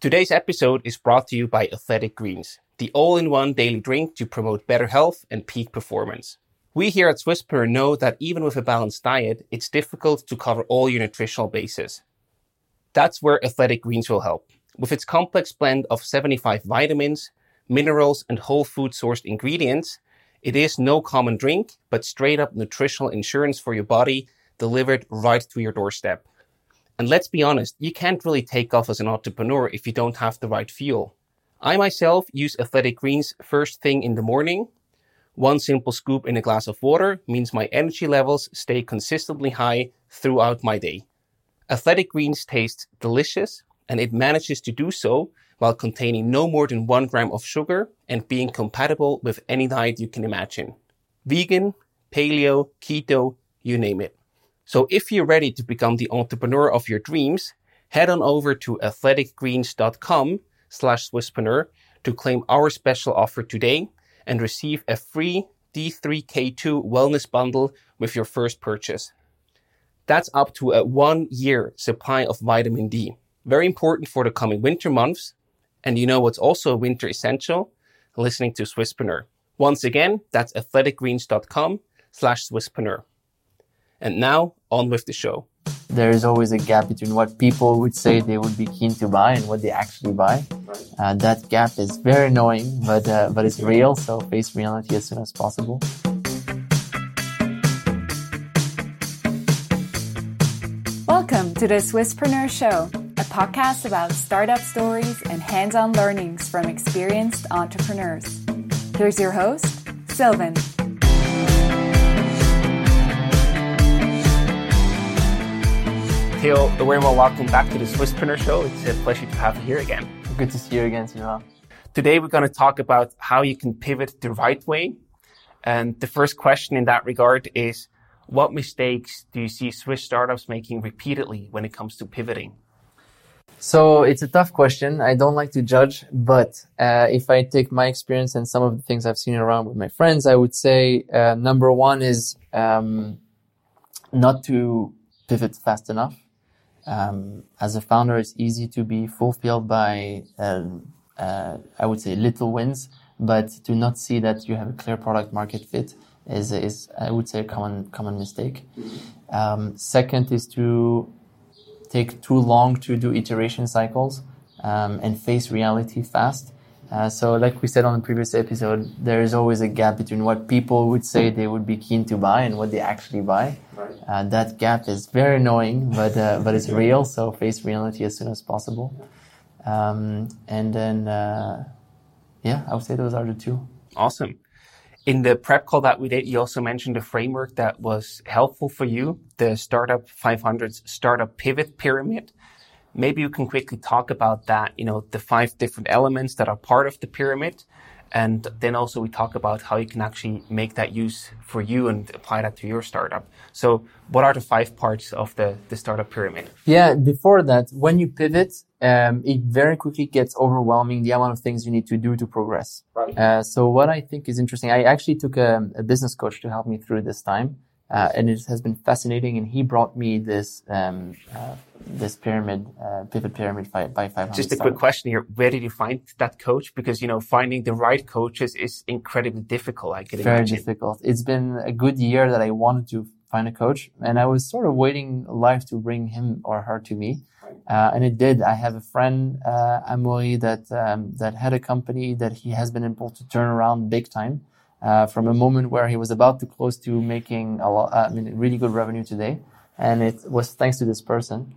Today's episode is brought to you by Athletic Greens, the all in one daily drink to promote better health and peak performance. We here at Swisspreneur know that even with a balanced diet, it's difficult to cover all your nutritional bases. That's where Athletic Greens will help. With its complex blend of 75 vitamins, minerals, and whole food sourced ingredients, it is no common drink, but straight up nutritional insurance for your body delivered right to your doorstep. And let's be honest, you can't really take off as an entrepreneur if you don't have the right fuel. I myself use Athletic Greens first thing in the morning. One simple scoop in a glass of water means my energy levels stay consistently high throughout my day. Athletic Greens tastes delicious and it manages to do so while containing no more than one gram of sugar and being compatible with any diet you can imagine. Vegan, paleo, keto, you name it. So if you're ready to become the entrepreneur of your dreams, head on over to athleticgreens.com slash Swisspreneur to claim our special offer today and receive a free D3K2 wellness bundle with your first purchase. That's up to a one year supply of vitamin D. Very important for the coming winter months and you know what's also a winter essential? Listening to Swisspreneur. Once again, that's athleticgreens.com slash Swisspreneur. And now, on with the show. There is always a gap between what people would say they would be keen to buy and what they actually buy. Uh, that gap is very annoying, but uh, but it's real. So face reality as soon as possible. Welcome to the Swisspreneur Show a podcast about startup stories and hands on learnings from experienced entrepreneurs. Here's your host, Sylvan. Theo, a warm welcome back to the Swisspreneur Show. It's a pleasure to have you here again. Good to see you again, Sylvan. Today, we're going to talk about how you can pivot the right way. And the first question in that regard is, what mistakes do you see Swiss startups making repeatedly when it comes to pivoting? So it's a tough question. I don't like to judge, but uh, if I take my experience and some of the things I've seen around with my friends, I would say uh, number one is um, not to pivot fast enough. Um, as a founder, it's easy to be fulfilled by, um, uh, I would say, little wins, but to not see that you have a clear product market fit is, is I would say, a common common mistake. Um, second is to take too long to do iteration cycles um, and face reality fast. Uh, so, like we said on the previous episode, there is always a gap between what people would say they would be keen to buy and what they actually buy. Right. Uh, that gap is very annoying, but uh, but it's real. So, face reality as soon as possible. Um, and then, uh, yeah, I would say those are the two. Awesome. In the prep call that we did, you also mentioned a framework that was helpful for you, the Startup 500's Startup Pivot Pyramid. Maybe you can quickly talk about that, you know, the five different elements that are part of the pyramid. And then also we talk about how you can actually make that use for you and apply that to your startup. So what are the five parts of the, the startup pyramid? Yeah, before that, when you pivot, um, it very quickly gets overwhelming the amount of things you need to do to progress. Right. Uh, so what I think is interesting, I actually took a, a business coach to help me through this time. Uh, and it has been fascinating. And he brought me this um, uh, this pyramid, uh, pivot pyramid by, by 500. Just a quick question here: Where did you find that coach? Because you know, finding the right coaches is incredibly difficult. I can very imagine. difficult. It's been a good year that I wanted to find a coach, and I was sort of waiting life to bring him or her to me. Uh, and it did. I have a friend, uh, Amaury, that um, that had a company that he has been able to turn around big time uh, from a moment where he was about to close to making a lot, uh, I mean, really good revenue today. And it was thanks to this person.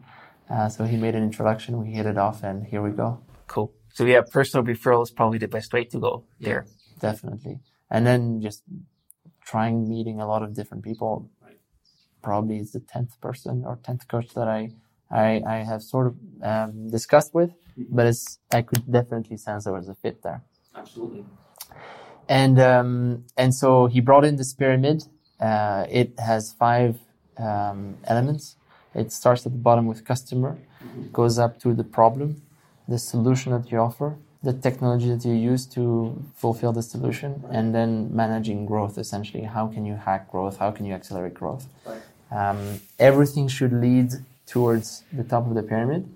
Uh, so he made an introduction, we hit it off, and here we go. Cool. So yeah, personal referral is probably the best way to go yeah, there. Definitely. And then just trying meeting a lot of different people. Probably is the tenth person or tenth coach that I I, I have sort of um, discussed with, mm-hmm. but it's I could definitely sense there was a fit there. Absolutely. And um, and so he brought in this pyramid. Uh, it has five um, elements. It starts at the bottom with customer, goes up to the problem, the solution that you offer, the technology that you use to fulfill the solution, and then managing growth. Essentially, how can you hack growth? How can you accelerate growth? Um, everything should lead towards the top of the pyramid.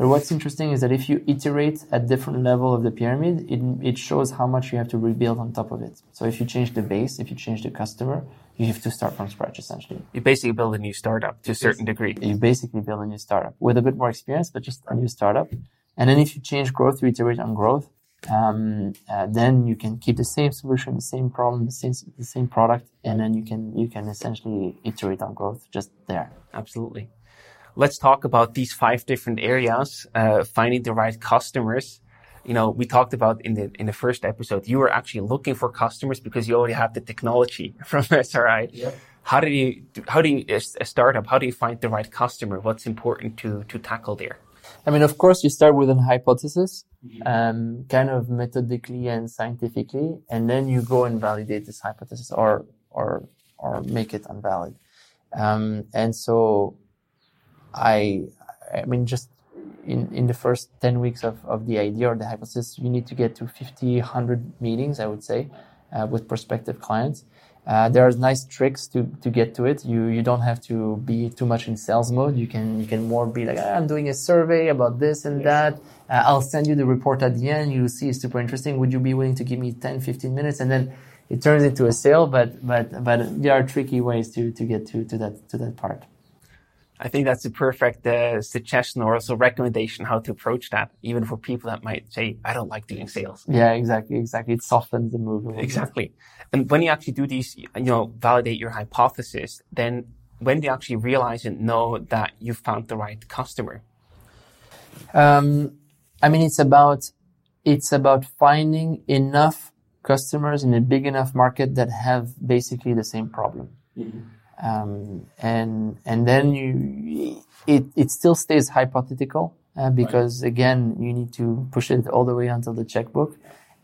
But what's interesting is that if you iterate at different level of the pyramid, it, it shows how much you have to rebuild on top of it. So if you change the base, if you change the customer, you have to start from scratch essentially. You basically build a new startup to a certain degree. You basically build a new startup with a bit more experience, but just a new startup. And then if you change growth, you iterate on growth, um, uh, then you can keep the same solution, the same problem, the same the same product, and then you can you can essentially iterate on growth just there. Absolutely let's talk about these five different areas, uh, finding the right customers. You know, we talked about in the in the first episode, you were actually looking for customers because you already have the technology from SRI. Yep. How do you how do you a startup? How do you find the right customer? What's important to to tackle there? I mean, of course, you start with an hypothesis, mm-hmm. um, kind of methodically and scientifically, and then you go and validate this hypothesis or or or make it invalid. Um, and so I, I mean, just in, in the first 10 weeks of, of the idea or the hypothesis, you need to get to 50, 100 meetings, I would say, uh, with prospective clients. Uh, there are nice tricks to, to get to it. You, you don't have to be too much in sales mode. You can, you can more be like, ah, I'm doing a survey about this and that. Uh, I'll send you the report at the end. You see it's super interesting. Would you be willing to give me 10, 15 minutes? And then it turns into a sale, but, but, but there are tricky ways to, to get to, to that, to that part. I think that's a perfect uh, suggestion or also recommendation how to approach that, even for people that might say, I don't like doing sales. Yeah, exactly, exactly. It softens the move. Exactly. And when you actually do these, you know, validate your hypothesis, then when do you actually realize and know that you found the right customer? Um, I mean, it's about, it's about finding enough customers in a big enough market that have basically the same problem. Mm-hmm. Um, and and then you it it still stays hypothetical uh, because right. again you need to push it all the way until the checkbook.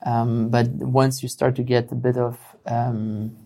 Um, but once you start to get a bit of um,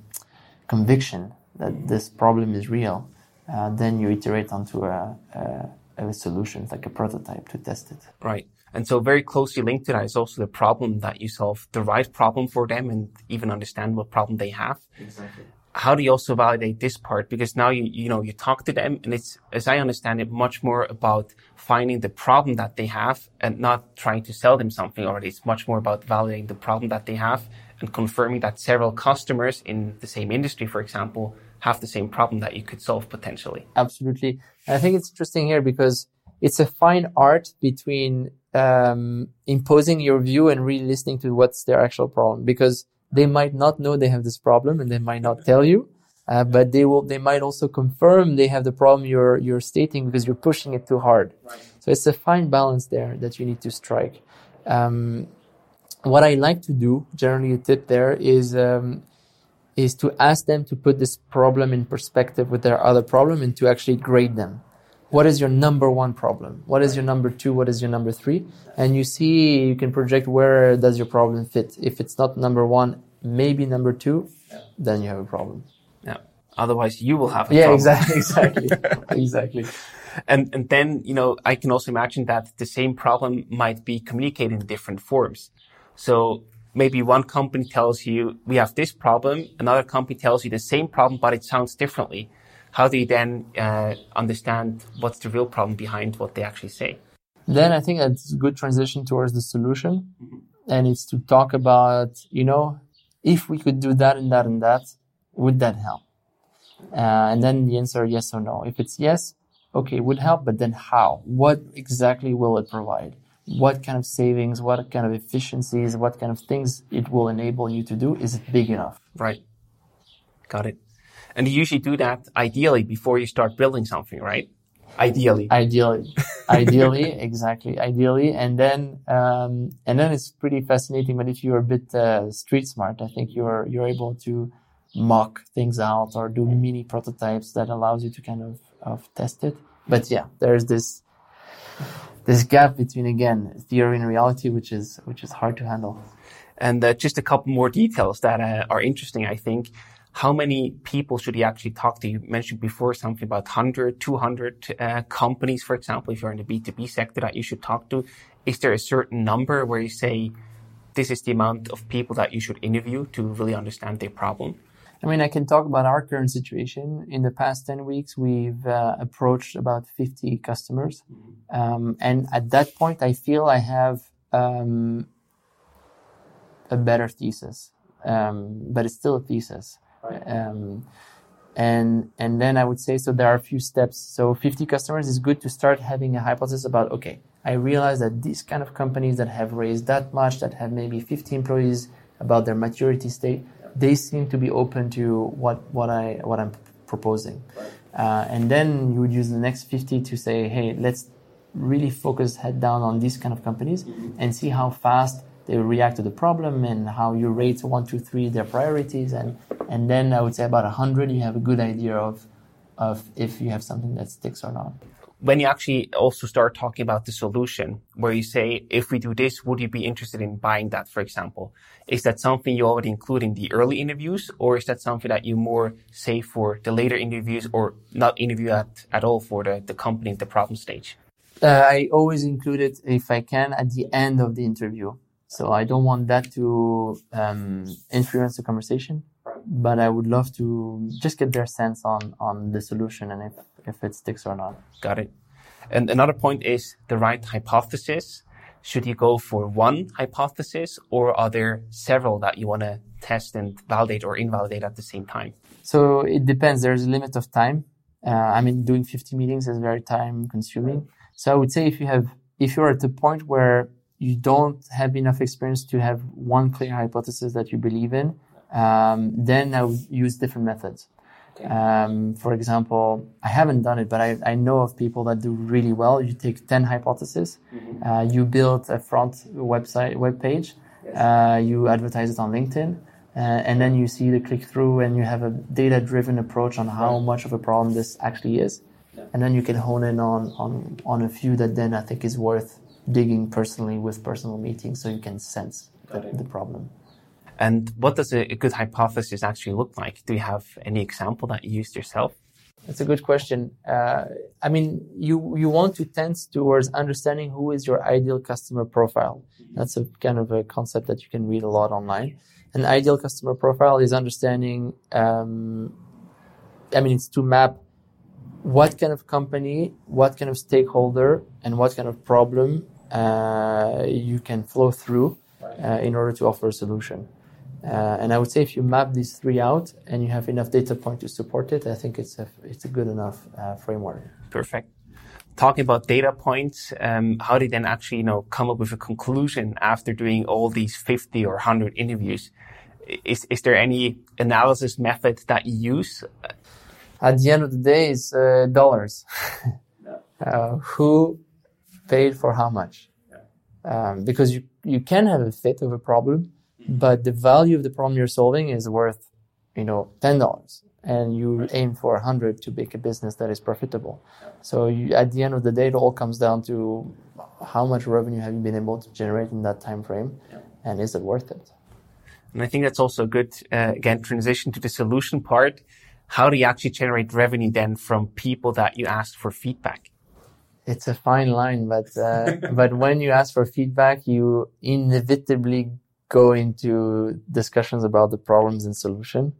conviction that this problem is real, uh, then you iterate onto a, a, a solution like a prototype to test it. Right. And so very closely linked to that is also the problem that you solve, the right problem for them and even understand what problem they have. Exactly how do you also validate this part? Because now you, you know, you talk to them and it's, as I understand it, much more about finding the problem that they have and not trying to sell them something already. It's much more about validating the problem that they have and confirming that several customers in the same industry, for example, have the same problem that you could solve potentially. Absolutely. I think it's interesting here because it's a fine art between um, imposing your view and really listening to what's their actual problem because they might not know they have this problem and they might not tell you. Uh, but they will, they might also confirm they have the problem you're, you're stating because you're pushing it too hard. Right. So it's a fine balance there that you need to strike. Um, what I like to do, generally a tip there is, um, is to ask them to put this problem in perspective with their other problem and to actually grade them what is your number one problem? What is your number two? What is your number three? And you see, you can project where does your problem fit. If it's not number one, maybe number two, then you have a problem. Yeah. Otherwise, you will have a yeah, problem. exactly, exactly, exactly. And and then you know, I can also imagine that the same problem might be communicated in different forms. So maybe one company tells you we have this problem, another company tells you the same problem, but it sounds differently how do you then uh, understand what's the real problem behind what they actually say? Then I think that's a good transition towards the solution. Mm-hmm. And it's to talk about, you know, if we could do that and that and that, would that help? Uh, and then the answer yes or no. If it's yes, okay, it would help, but then how? What exactly will it provide? What kind of savings, what kind of efficiencies, what kind of things it will enable you to do? Is it big enough? Right. Got it. And you usually do that ideally before you start building something, right? Ideally. Ideally. Ideally, exactly. Ideally. And then, um, and then it's pretty fascinating. But if you're a bit, uh, street smart, I think you're, you're able to mock things out or do mini prototypes that allows you to kind of, of test it. But yeah, there's this, this gap between again theory and reality, which is which is hard to handle. And uh, just a couple more details that uh, are interesting, I think how many people should you actually talk to? You mentioned before something about 100, 200 uh, companies, for example, if you're in the B2B sector that you should talk to. Is there a certain number where you say this is the amount of people that you should interview to really understand their problem? I mean, I can talk about our current situation. In the past 10 weeks, we've uh, approached about 50 customers. Um, and at that point, I feel I have um, a better thesis, um, but it's still a thesis. Um, and and then I would say so. There are a few steps. So 50 customers is good to start having a hypothesis about. Okay, I realize that these kind of companies that have raised that much, that have maybe 50 employees, about their maturity state, they seem to be open to what what I what I'm proposing. Uh, and then you would use the next 50 to say, hey, let's really focus head down on these kind of companies and see how fast they react to the problem and how you rate one, two, three their priorities, and and then I would say about hundred, you have a good idea of of if you have something that sticks or not. When you actually also start talking about the solution, where you say, if we do this, would you be interested in buying that, for example? Is that something you already include in the early interviews, or is that something that you more say for the later interviews or not interview at, at all for the, the company, the problem stage? Uh, I always include it, if I can, at the end of the interview. So I don't want that to um, influence the conversation, but I would love to just get their sense on on the solution and if if it sticks or not. Got it. And another point is the right hypothesis. Should you go for one hypothesis or are there several that you want to test and validate or invalidate at the same time? So it depends. There's a limit of time. Uh, I mean, doing 50 meetings is very time consuming. So I would say if you have, if you're at the point where you don't have enough experience to have one clear hypothesis that you believe in, um, then I would use different methods. Um, for example, I haven't done it, but I, I, know of people that do really well. You take 10 hypotheses, mm-hmm. uh, you build a front website, web page, yes. uh, you advertise it on LinkedIn, uh, and then you see the click through and you have a data driven approach on how right. much of a problem this actually is. Yeah. And then you can hone in on, on, on a few that then I think is worth digging personally with personal meetings so you can sense the, the problem. And what does a, a, good hypothesis actually look like? Do you have any example that you used yourself? That's a good question. Uh, I mean, you you want to tend towards understanding who is your ideal customer profile. That's a kind of a concept that you can read a lot online. An ideal customer profile is understanding. Um, I mean, it's to map what kind of company, what kind of stakeholder, and what kind of problem uh, you can flow through uh, in order to offer a solution. Uh, and I would say if you map these three out and you have enough data point to support it, I think it's a it's a good enough uh, framework. Perfect. Talking about data points, um, how did then actually you know come up with a conclusion after doing all these fifty or hundred interviews? Is is there any analysis method that you use? At the end of the day, it's uh, dollars. Uh, who paid for how much? Um, because you you can have a fit of a problem but the value of the problem you're solving is worth, you know, ten dollars, and you aim for a hundred to make a business that is profitable. So you, at the end of the day, it all comes down to how much revenue have you been able to generate in that time frame, and is it worth it? And I think that's also a good, uh, again, transition to the solution part. How do you actually generate revenue then from people that you asked for feedback? It's a fine line, but uh, but when you ask for feedback, you inevitably go into discussions about the problems and solution.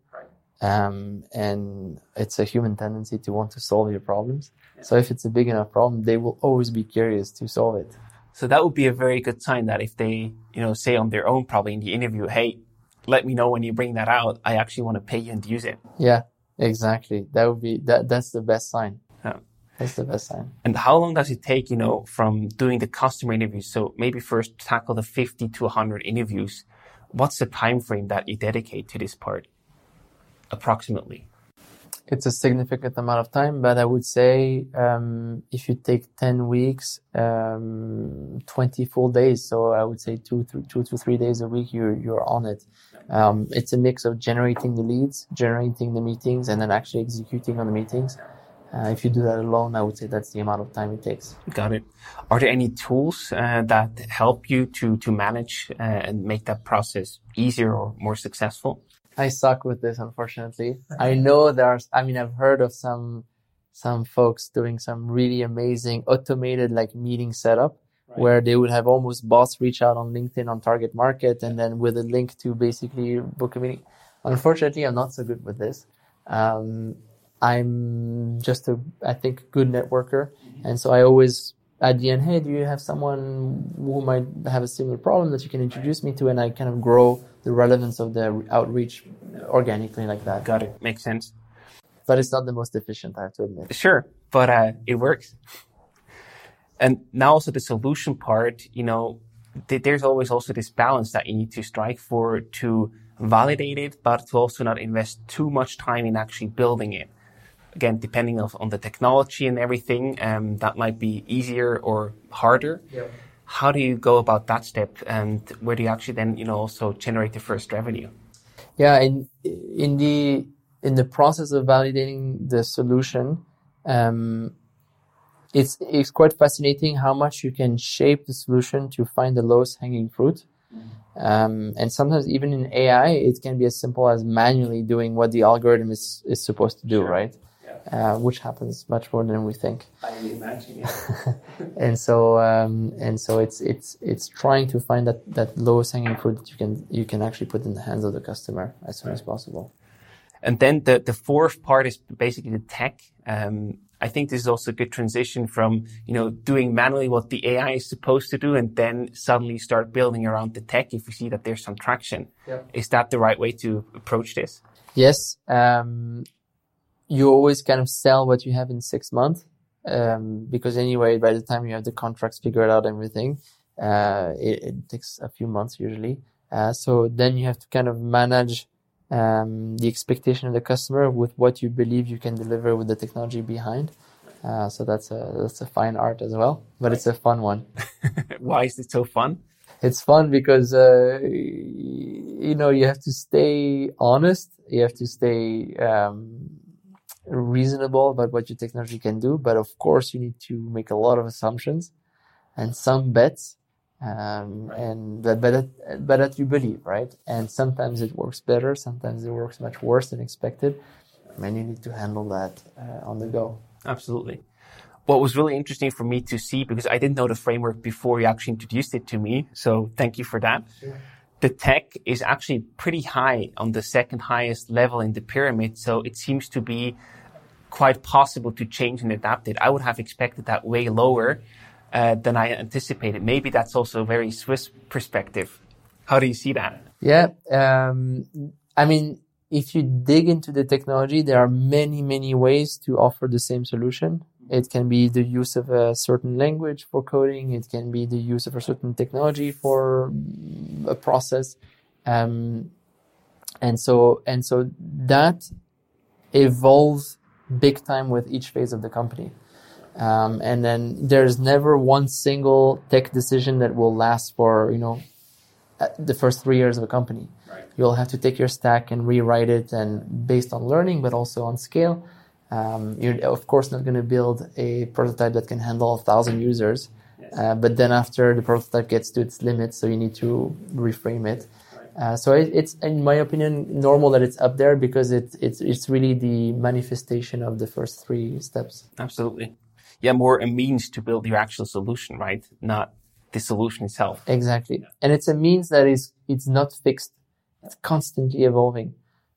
Um, and it's a human tendency to want to solve your problems. Yeah. So if it's a big enough problem, they will always be curious to solve it. So that would be a very good sign that if they, you know, say on their own, probably in the interview, Hey, let me know when you bring that out. I actually want to pay you and use it. Yeah, exactly. That would be, that, that's the best sign. Yeah. That's the best sign. And how long does it take, you know, from doing the customer interviews? So maybe first tackle the 50 to 100 interviews. What's the time frame that you dedicate to this part? Approximately. It's a significant amount of time, but I would say um, if you take 10 weeks, um, 20 full days. So I would say two, two to three days a week, you're, you're on it. Um, it's a mix of generating the leads, generating the meetings, and then actually executing on the meetings. Uh, if you do that alone, I would say that's the amount of time it takes. Got it. Are there any tools uh, that help you to to manage uh, and make that process easier or more successful? I suck with this, unfortunately. I know there's. I mean, I've heard of some some folks doing some really amazing automated like meeting setup. Right. Where they would have almost bots reach out on LinkedIn on target market and then with a link to basically book a meeting. Unfortunately, I'm not so good with this. Um, I'm just a, I think, good networker. And so I always, at the end, hey, do you have someone who might have a similar problem that you can introduce me to? And I kind of grow the relevance of the outreach organically like that. Got it. Makes sense. But it's not the most efficient, I have to admit. Sure. But, uh, it works. And now also the solution part, you know, th- there's always also this balance that you need to strike for to validate it, but to also not invest too much time in actually building it. Again, depending of, on the technology and everything, um, that might be easier or harder. Yep. How do you go about that step, and where do you actually then, you know, also generate the first revenue? Yeah, in in the in the process of validating the solution, um, it's it's quite fascinating how much you can shape the solution to find the lowest hanging fruit. Um, and sometimes even in AI, it can be as simple as manually doing what the algorithm is, is supposed to do, Sure. right? Yeah. Uh, which happens much more than we think. I imagine. Yeah. and so um, and so it's it's it's trying to find that that lowest hanging fruit that you can you can actually put in the hands of the customer as soon as possible. And then the, the fourth part is basically the tech. Um, I think this is also a good transition from, you know, doing manually what the AI is supposed to do and then suddenly start building around the tech if we see that there's some traction. Yep. Is that the right way to approach this? Yes, um, you always kind of sell what you have in six months, um, because anyway, by the time you have the contracts figured out, everything, uh, it, it takes a few months usually. Uh, so then you have to kind of manage um, the expectation of the customer with what you believe you can deliver with the technology behind. Uh, so that's a that's a fine art as well, but it's a fun one. Why is it so fun? It's fun because uh, you know you have to stay honest, you have to stay um, reasonable about what your technology can do, but of course you need to make a lot of assumptions and some bets, um, Right. and but but that, but that you believe, right? And sometimes it works better, sometimes it works much worse than expected, and you need to handle that uh, on the go. Absolutely. What was really interesting for me to see, because I didn't know the framework before you actually introduced it to me. So thank you for that. The tech is actually pretty high on the second highest level in the pyramid. So it seems to be quite possible to change and adapt it. I would have expected that way lower uh, than I anticipated. Maybe that's also a very Swiss perspective. How do you see that? Yeah. Um, I mean, if you dig into the technology, there are many, many ways to offer the same solution. It can be the use of a certain language for coding. It can be the use of a certain technology for a process. Um, and so, and so that evolves big time with each phase of the company. Um, and then there's never one single tech decision that will last for, you know, uh, the first three years of a company. Right. You'll have to take your stack and rewrite it and based on learning, but also on scale. Um, you're of course not going to build a prototype that can handle a thousand users. Uh, but then after the prototype gets to its limits, so you need to reframe it. Uh, so it, it's, in my opinion, normal that it's up there because it, it's it's really the manifestation of the first three steps. Absolutely. Yeah, more a means to build your actual solution, right? Not the solution itself. Exactly, and it's a means that is it's not fixed; it's constantly evolving.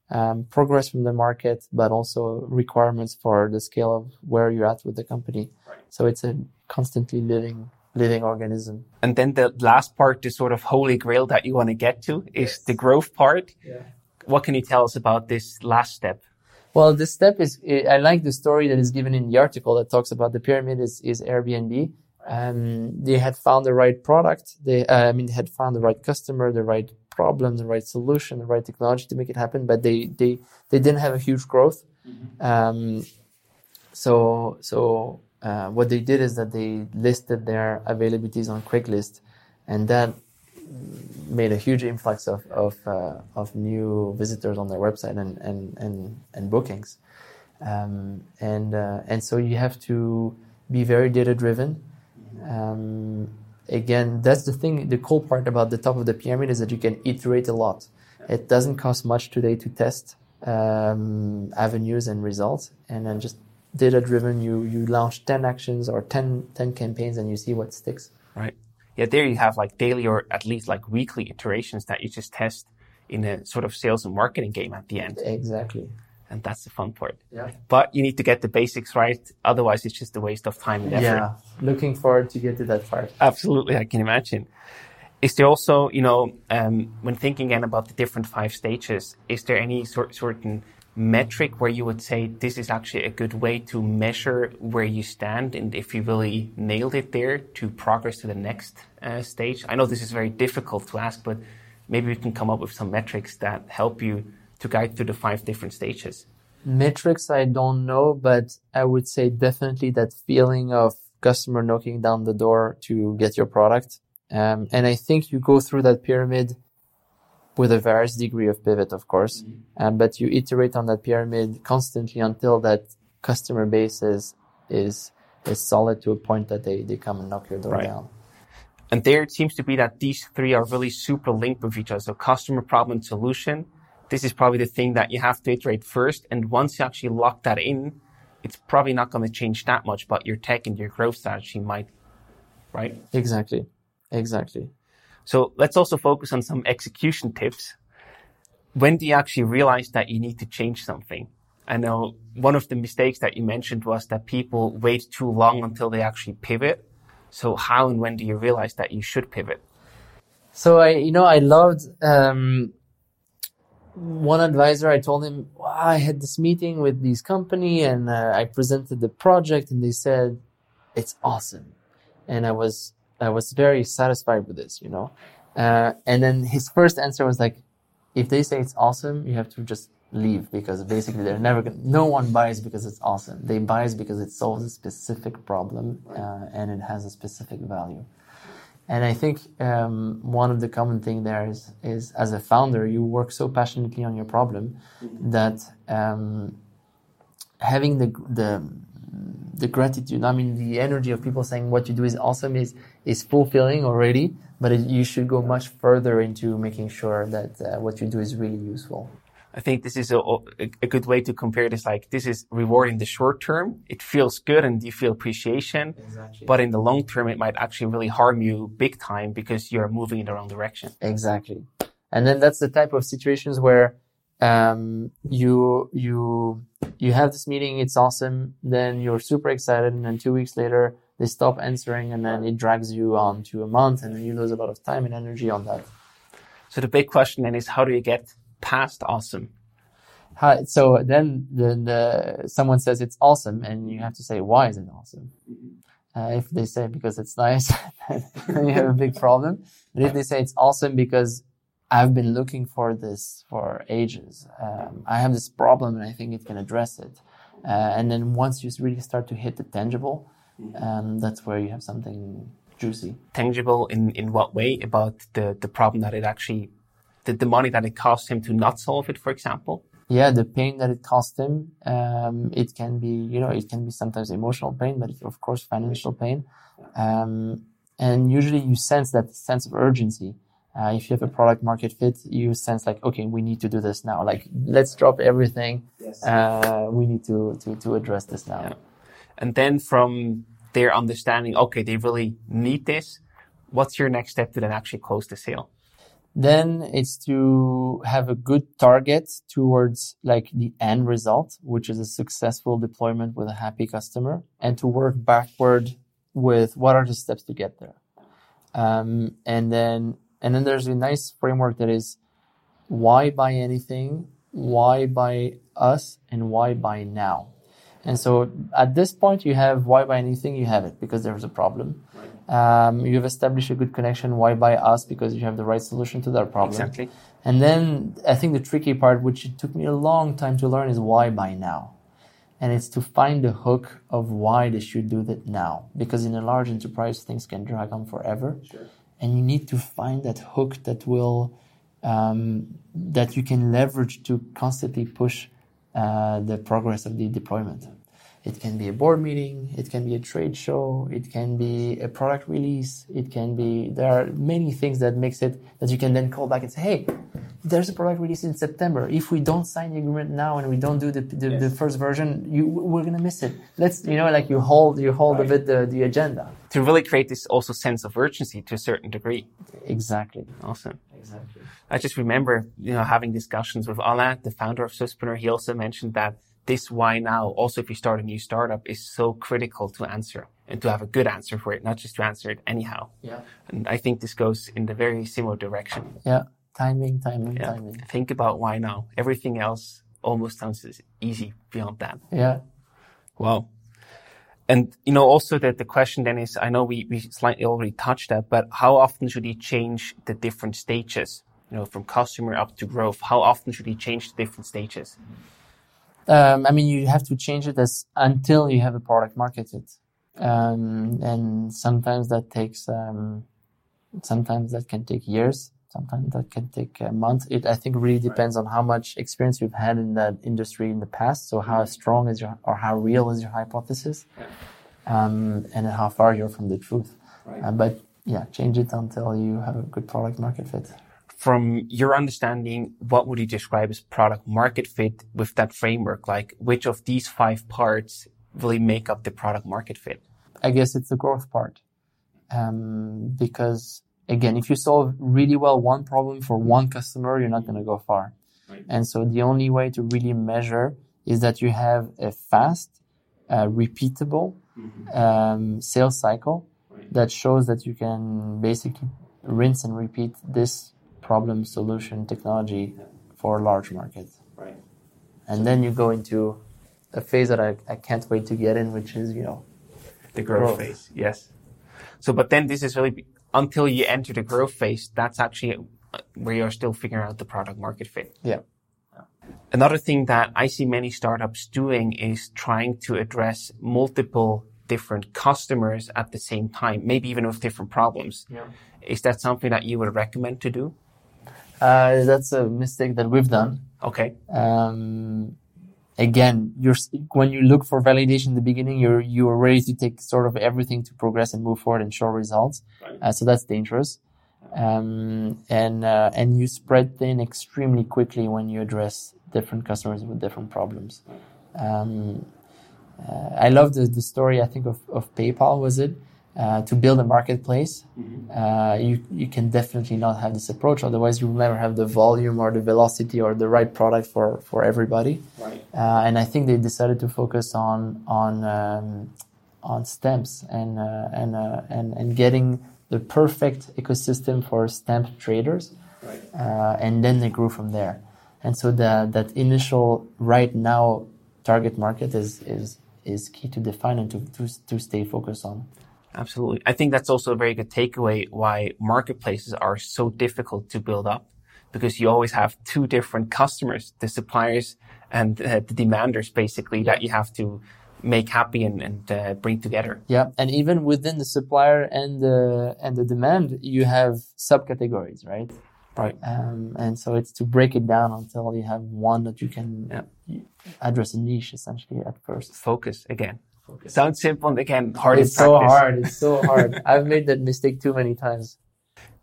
Um, progress from the market, but also requirements for the scale of where you're at with the company. Right. So it's a constantly living living organism. And then the last part, the sort of holy grail that you want to get to is the growth part. Yeah. What can you tell us about this last step? Well, this step is, I like the story that is given in the article that talks about the pyramid is, is Airbnb. Um, they had found the right product. They, uh, I mean, they had found the right customer, the right problem, the right solution, the right technology to make it happen, but they, they, they didn't have a huge growth. Um, so, so, uh, what they did is that they listed their availabilities on Craigslist and that made a huge influx of of, uh, of new visitors on their website and and and, and bookings, um, and uh, and so you have to be very data driven. Um, again, that's the thing. The cool part about the top of the pyramid is that you can iterate a lot. It doesn't cost much today to test um, avenues and results, and then just data driven. You you launch ten actions or 10, 10 campaigns, and you see what sticks. Right. Yeah, there you have like daily or at least like weekly iterations that you just test in a sort of sales and marketing game at the end. Exactly. And that's the fun part. Yeah. But you need to get the basics right. Otherwise, it's just a waste of time and effort. Yeah. Looking forward to get to that part. Absolutely. I can imagine. Is there also, you know, um, when thinking again about the different five stages, is there any sort certain metric where you would say this is actually a good way to measure where you stand and if you really nailed it there to progress to the next uh, stage? I know this is very difficult to ask, but maybe we can come up with some metrics that help you to guide through the five different stages. Metrics, I don't know, but I would say definitely that feeling of customer knocking down the door to get your product. Um, and I think you go through that pyramid with a various degree of pivot, of course, mm-hmm. um, but you iterate on that pyramid constantly until that customer base is, is, is solid to a point that they, they come and knock your door right. down. And there it seems to be that these three are really super linked with each other. So customer problem solution, this is probably the thing that you have to iterate first. And once you actually lock that in, it's probably not going to change that much, but your tech and your growth strategy might, right? Exactly. Exactly. So let's also focus on some execution tips. When do you actually realize that you need to change something? I know one of the mistakes that you mentioned was that people wait too long until they actually pivot. So how and when do you realize that you should pivot? So I, you know, I loved, um, one advisor, I told him, I had this meeting with this company and uh, I presented the project and they said, it's awesome. And I was I was very satisfied with this, you know. Uh, and then his first answer was like, if they say it's awesome, you have to just leave because basically they're never gonna, no one buys because it's awesome. They buys because it solves a specific problem uh, and it has a specific value. And I think um, one of the common thing there is, is as a founder, you work so passionately on your problem that um, having the the the gratitude, I mean, the energy of people saying what you do is awesome is, is fulfilling already, but it, you should go much further into making sure that uh, what you do is really useful. I think this is a, a, good way to compare this. Like, this is rewarding the short term. It feels good and you feel appreciation. Exactly. But in the long term, it might actually really harm you big time because you're moving in the wrong direction. Exactly. And then that's the type of situations where um, you you you have this meeting, it's awesome. Then you're super excited, and then two weeks later they stop answering, and then it drags you on to a month, and then you lose a lot of time and energy on that. So the big question then is, how do you get past awesome? How, so then then the, someone says it's awesome, and you have to say why is it awesome? Uh, if they say because it's nice, then you have a big problem. But if they say it's awesome because I've been looking for this for ages. Um, I have this problem and I think it can address it. Uh, and then once you really start to hit the tangible, um, that's where you have something juicy. Tangible in, in what way about the, the problem that it actually, the, the money that it cost him to not solve it, for example? Yeah, the pain that it cost him. Um, it can be, you know, it can be sometimes emotional pain, but of course financial pain. Um, and usually you sense that sense of urgency. Uh, if you have a product market fit, you sense like, okay, we need to do this now. Like, let's drop everything. Yes. Uh, we need to, to, to address this now. Yeah. And then from their understanding, okay, they really need this. What's your next step to then actually close the sale? Then it's to have a good target towards like the end result, which is a successful deployment with a happy customer and to work backward with what are the steps to get there. Um, and then and then there's a nice framework that is why buy anything, why buy us, and why buy now. And so at this point, you have why buy anything, you have it because there's a problem. Um, you have established a good connection. Why buy us? Because you have the right solution to that problem. Exactly. And then I think the tricky part, which it took me a long time to learn, is why buy now. And it's to find the hook of why they should do that now. Because in a large enterprise, things can drag on forever. Sure and you need to find that hook that will um, that you can leverage to constantly push uh, the progress of the deployment. It can be a board meeting, it can be a trade show, it can be a product release, it can be there are many things that makes it that you can then call back and say, hey, there's a product release in September. If we don't sign the agreement now and we don't do the the, yes. the first version, you, we're gonna miss it. Let's you know like you hold you hold right. a bit the, the agenda to really create this also sense of urgency to a certain degree. Exactly. Awesome. Exactly. I just remember, you know, having discussions with Alain, the founder of Swisspreneur. He also mentioned that this why now, also if you start a new startup, is so critical to answer and to have a good answer for it, not just to answer it anyhow. Yeah. And I think this goes in the very similar direction. Yeah. Timing, timing, Yeah. timing. Think about why now. Everything else almost sounds as easy beyond that. Yeah. Wow. And, you know, also that the question then is, I know we, we slightly already touched that, but how often should you change the different stages? You know, from customer up to growth, how often should you change the different stages? Um, I mean, you have to change it as until you have a product market fit. Um, and sometimes that takes, um, sometimes that can take years. Sometimes that can take a month. It, I think, really depends on how much experience you've had in that industry in the past. So how strong is your, or how real is your hypothesis? Um, and how far you're from the truth. Uh, but yeah, change it until you have a good product market fit. From your understanding, what would you describe as product market fit with that framework? Like which of these five parts really make up the product market fit? I guess it's the growth part. Um, because again, if you solve really well one problem for one customer, you're not going to go far. Right. And so the only way to really measure is that you have a fast, uh, repeatable um, sales cycle that shows that you can basically rinse and repeat this problem solution technology for a large market. Right. And then you go into a phase that I, I can't wait to get in, which is, you know, The growth, Growth. phase. Yes. So, but then this is really until you enter the growth phase, that's actually where you're still figuring out the product market fit. yeah. Another thing that I see many startups doing is trying to address multiple different customers at the same time, maybe even with different problems. Yeah. Is that something that you would recommend to do? Uh, that's a mistake that we've done. Okay. Um, again, you're when you look for validation in the beginning, you're you are ready to take sort of everything to progress and move forward and show results. Right. Uh, so that's dangerous. Um, and uh, and you spread thin extremely quickly when you address different customers with different problems. Um, uh, I love the, the story. I think of, of PayPal was it uh, to build a marketplace. Uh, you you can definitely not have this approach. Otherwise, you will never have the volume or the velocity or the right product for for everybody. Right. Uh, and I think they decided to focus on on um, on stamps and uh, and uh, and and getting the perfect ecosystem for stamp traders, Right. uh, and then they grew from there. And so the, that initial right now target market is is is key to define and to to, to stay focused on. Absolutely. I think that's also a very good takeaway why marketplaces are so difficult to build up because you always have two different customers, the suppliers and uh, the demanders basically that you have to make happy and, and uh, bring together. Yeah, and even within the supplier and the and the demand, you have subcategories, right? Right. Um, and so it's to break it down until you have one that you can Yeah. address a niche essentially at first. Focus again. Sounds simple and again hard It's so practice. hard. It's so hard. I've made that mistake too many times.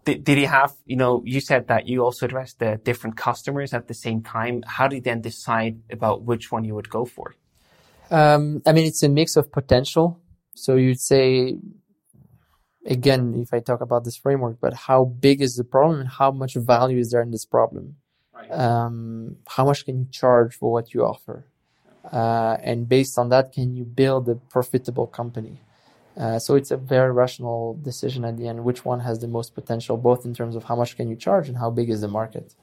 Did, did you have, you know, you said that you also addressed the different customers at the same time. How did you then decide about which one you would go for? Um, I mean, it's a mix of potential. So you'd say, again, if I talk about this framework, but how big is the problem and how much value is there in this problem? Right. Um, how much can you charge for what you offer? Uh, and based on that, can you build a profitable company? Uh, so it's a very rational decision at the end, which one has the most potential, both in terms of how much can you charge and how big is the market.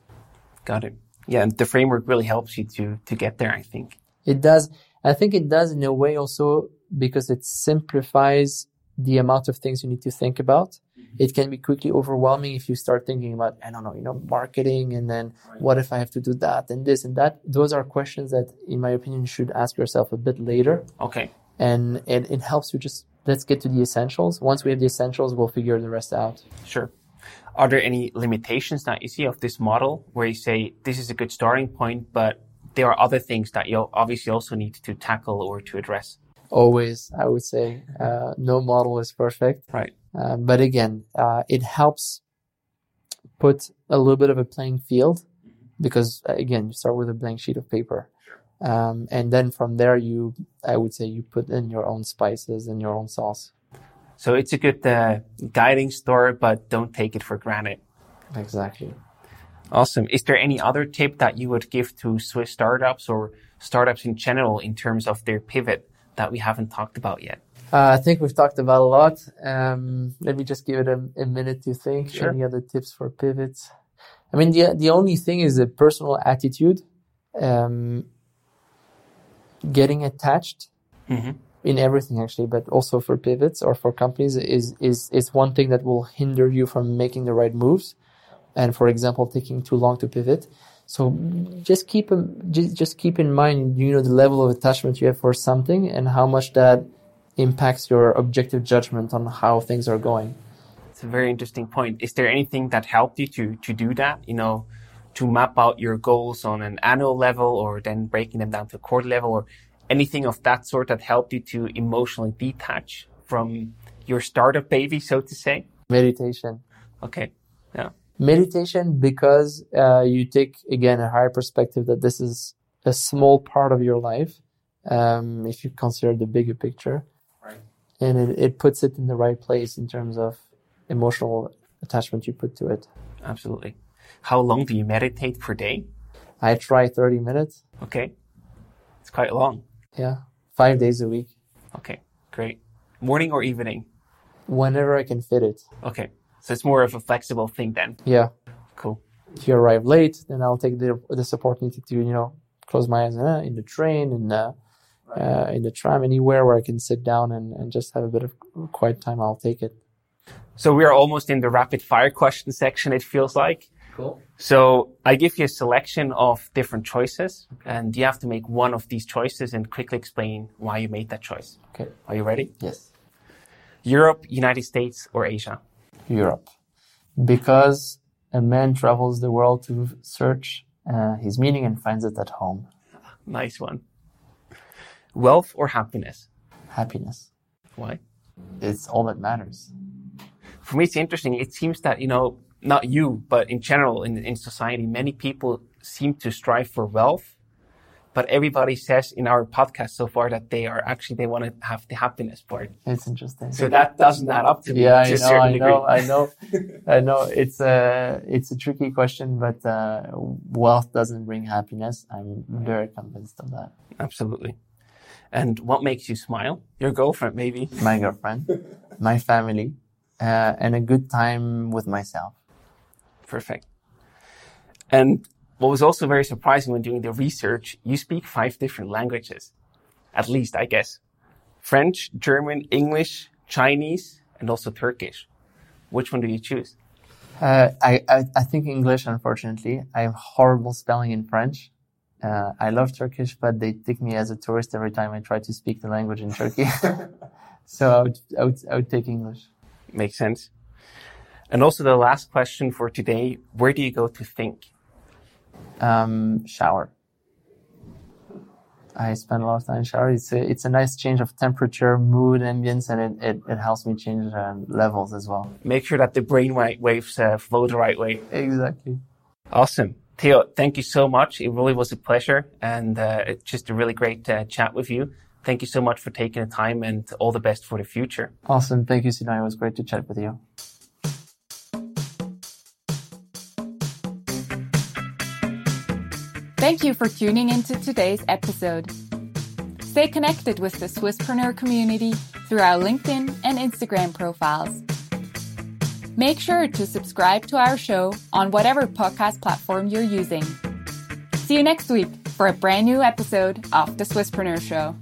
Got it. Yeah, and the framework really helps you to to get there. I think. It does. I think it does in a way also because it simplifies the amount of things you need to think about. It can be quickly overwhelming if you start thinking about, I don't know, you know, marketing and then what if I have to do that and this and that. Those are questions that, in my opinion, you should ask yourself a bit later. Okay. And it, it helps you just, let's get to the essentials. Once we have the essentials, we'll figure the rest out. Sure. Are there any limitations that you see of this model where you say this is a good starting point, but there are other things that you obviously also need to tackle or to address? Always, I would say, uh, no model is perfect. Right. Uh, but again, uh, it helps put a little bit of a playing field because uh, again, you start with a blank sheet of paper. Um, and then from there, you, I would say you put in your own spices and your own sauce. So it's a good uh, guiding story, but don't take it for granted. Exactly. Awesome. Is there any other tip that you would give to Swiss startups or startups in general in terms of their pivot that we haven't talked about yet? Uh, I think we've talked about a lot. Um, let me just give it a, a minute to think. Sure. Any other tips for pivots? I mean, the the only thing is a personal attitude. Um, getting attached Mm-hmm. in everything actually, but also for pivots or for companies is is is one thing that will hinder you from making the right moves. And for example, taking too long to pivot. So just keep in- just just keep in mind, you know, the level of attachment you have for something and how much that impacts your objective judgment on how things are going. It's a very interesting point. Is there anything that helped you to to do that? You know, to map out your goals on an annual level, or then breaking them down to a quarter level, or anything of that sort that helped you to emotionally detach from your startup baby, so to say? Meditation. Okay. Yeah. meditation because uh, you take again a higher perspective that this is a small part of your life um, if you consider the bigger picture. And it, it puts it in the right place in terms of emotional attachment you put to it Absolutely. How long do you meditate per day? i try 30 minutes Okay. It's quite long. yeah five days a week Okay. Great. Morning or evening? whenever i can fit it Okay. So it's more of a flexible thing then. yeah Cool. if you arrive late then i'll take the, this opportunity to you know close my eyes uh, in the train and uh, uh, in the tram anywhere where i can sit down and, and just have a bit of quiet time i'll take it So we are almost in the rapid fire question section, it feels like. cool So I give you a selection of different choices and you have to make one of these choices and quickly explain why you made that choice. okay Are you ready? yes Europe, United States, or Asia? Europe. Because a man travels the world to search uh, his meaning and finds it at home. Nice one. Wealth or happiness? Happiness. Why? It's all that matters. For me, it's interesting. It seems that, you know, not you, but in general, in, in society, many people seem to strive for wealth. But everybody says in our podcast so far that they are actually, they want to have the happiness part. It's interesting. So that doesn't add up to me. yeah, to I know, I degree. know, I know, I know. It's a, it's a tricky question, but uh, wealth doesn't bring happiness. I'm very convinced of that. Absolutely. And what makes you smile? Your girlfriend, maybe. My girlfriend, my family, uh, and a good time with myself. Perfect. And what was also very surprising when doing the research, you speak five different languages. At least, I guess. French, German, English, Chinese, and also Turkish. Which one do you choose? Uh, I, I I think English. Unfortunately, I have horrible spelling in French. Uh, I love Turkish, but they take me as a tourist every time I try to speak the language in Turkey. so I would, I would I would take English. Makes sense. And also the last question for today, where do you go to think? Um, shower. I spend a lot of time in shower. It's a, it's a nice change of temperature, mood, ambience, and it, it, it helps me change uh, levels as well. Make sure that the brain wa- waves uh, flow the right way. Exactly. Awesome. Theo, thank you so much. It really was a pleasure and uh, it's just a really great uh, chat with you. Thank you so much for taking the time and all the best for the future. Awesome. Thank you, Sinai. It was great to chat with you. Thank you for tuning into today's episode. Stay connected with the Swisspreneur community through our LinkedIn and Instagram profiles. Make sure to subscribe to our show on whatever podcast platform you're using. See you next week for a brand new episode of The Swisspreneur Show.